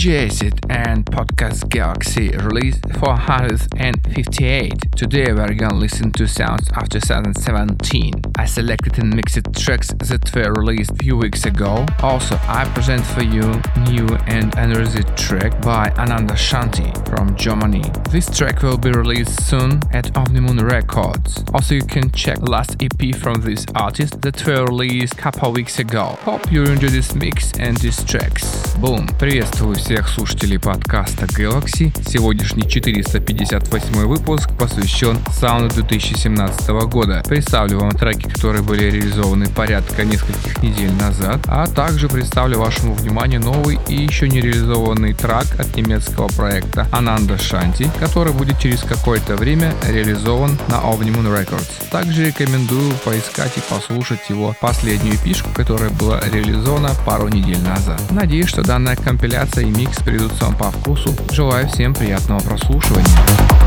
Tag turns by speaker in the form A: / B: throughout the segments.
A: DJ Acid and Podcast Galaxy release 458. Today we're gonna listen to sounds of 2017. I selected and mixed tracks that were released a few weeks ago. Also, I present for you new and unreleased track by Ananda Shanti from Germany. This track will be released soon at Omnimoon Records. Also, you can check last EP from this artist that were released a couple weeks ago. Hope you enjoy this mix and these tracks. Boom! Приветствую всех слушателей подкаста Galaxy. Сегодняшний 458 выпуск посвящен саунду 2017 года. Представлю вам треки, которые были реализованы порядка нескольких недель назад, а также представлю вашему вниманию новый и еще не реализованный трек от немецкого проекта Ananda Shanti, который будет через какое-то время реализован на Omnimoon Records. Также рекомендую поискать и послушать его последнюю пишку, которая была реализована пару недель назад. Надеюсь, что данная компиляция и микс придутся вам по вкусу. Желаю всем приятного прослушивания.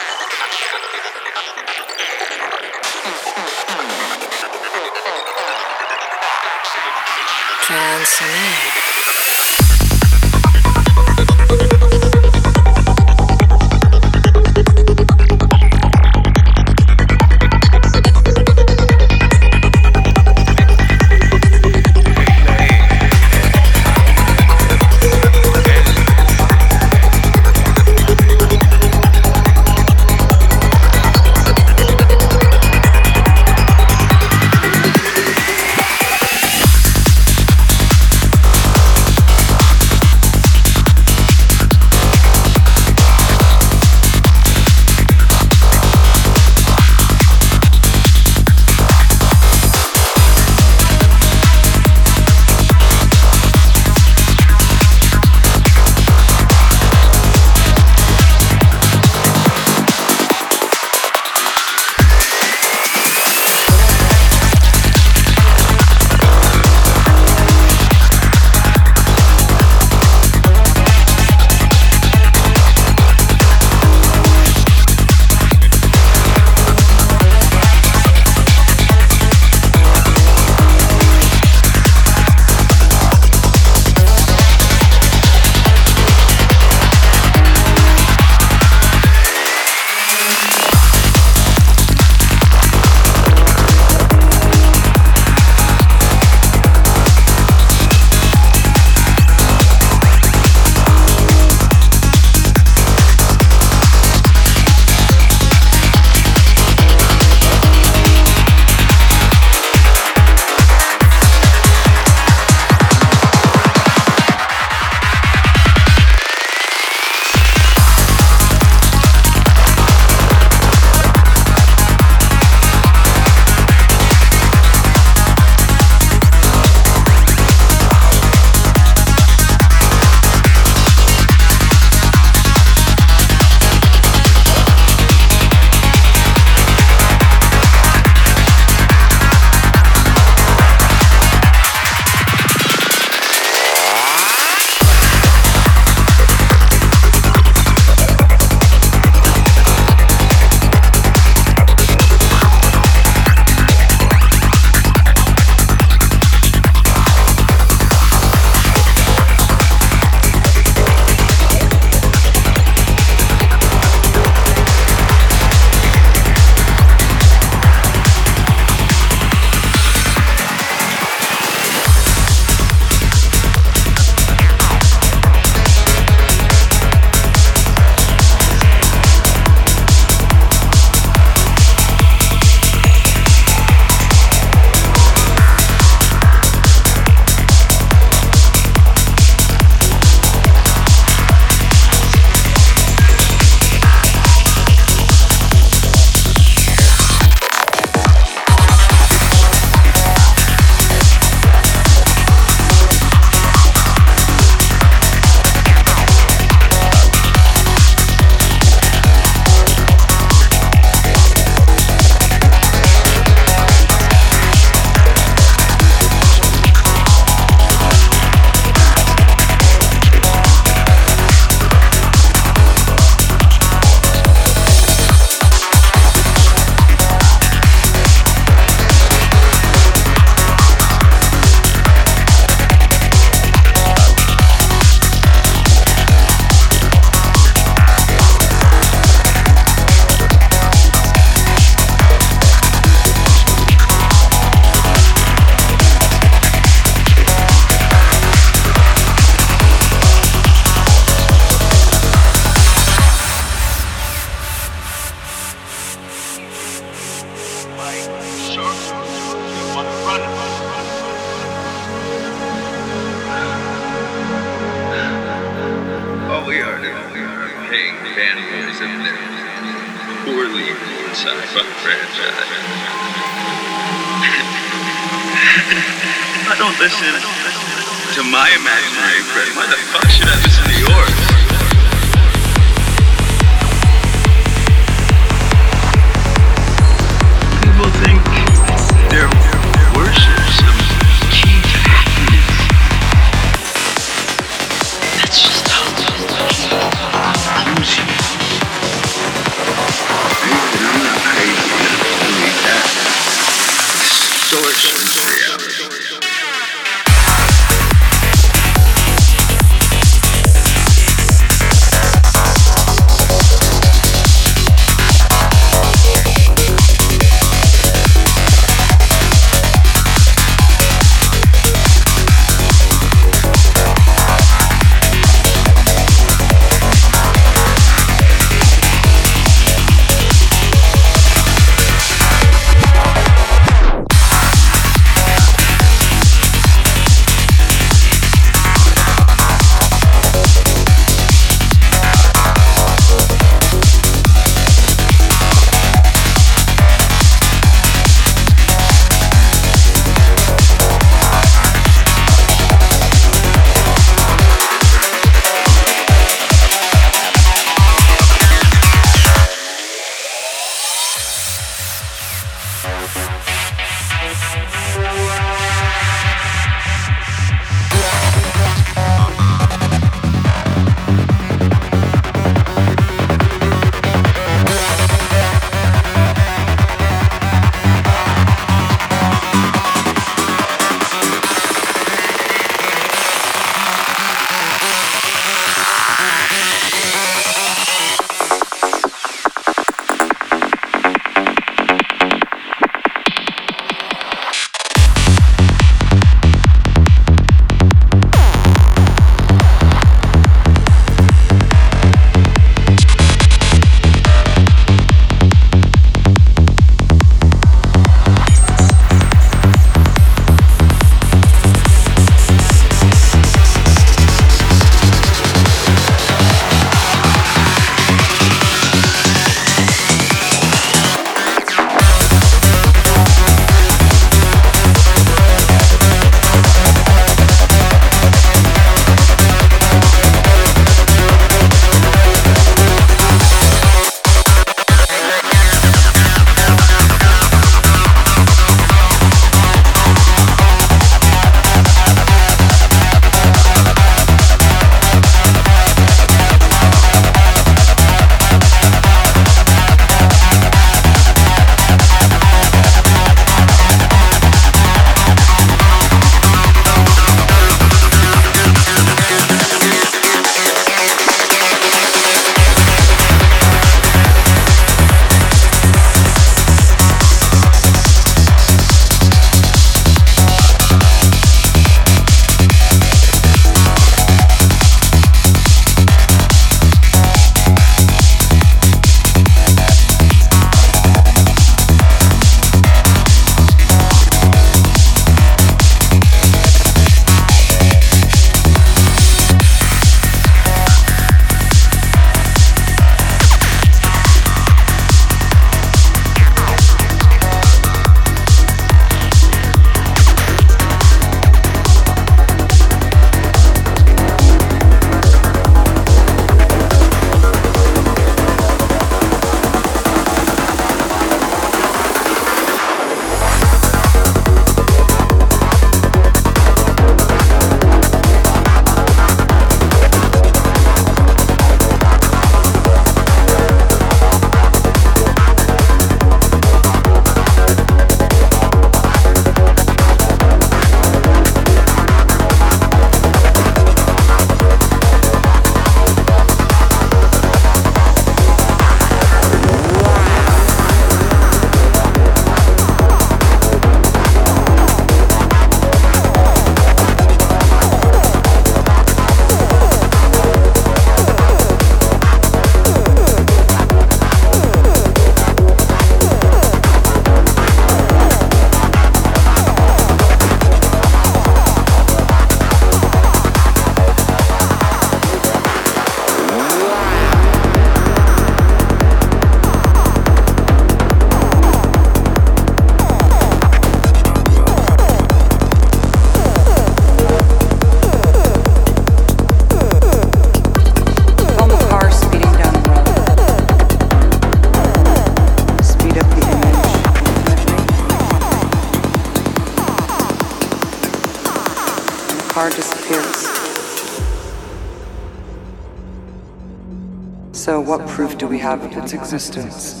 B: Its
C: existence?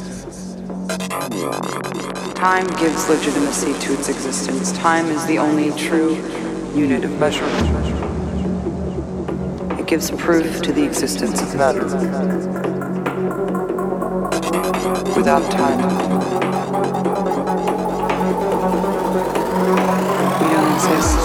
C: Time gives legitimacy to its existence. Time is the only true unit of measurement. It gives proof to the existence of matter. Without time, we don't exist.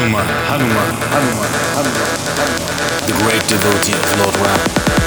A: Hanuman, Hanuman, Hanuman, Hanuman, the great devotee of Lord Ram.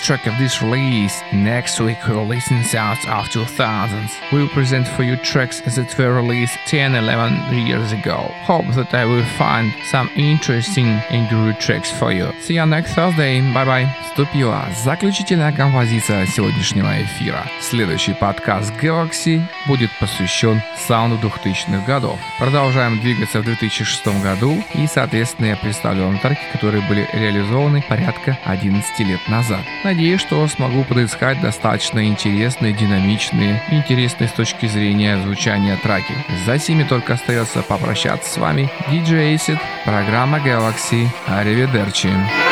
A: Last track of this release. Next week we'll listen sounds of 2000s. We'll present for you tracks that were released 10 11 years ago. Hope that I will find some interesting good tracks for you. See you next Thursday. Bye bye. Вступила заключительная композиция сегодняшнего эфира. Следующий подкаст Galaxy будет посвящен саунду 2000-х годов. Продолжаем двигаться в 2006 году и, соответственно, я представлю вам треки, которые были реализованы порядка 11 лет назад. Надеюсь, что смогу подыскать достаточно интересные, динамичные интересные с точки зрения звучания траки. За сими только остается попрощаться с вами. DJ Acid, программа Galaxy. Аривидерчи.
D: Check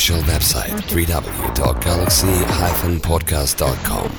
D: official website www.galaxy-podcast.com.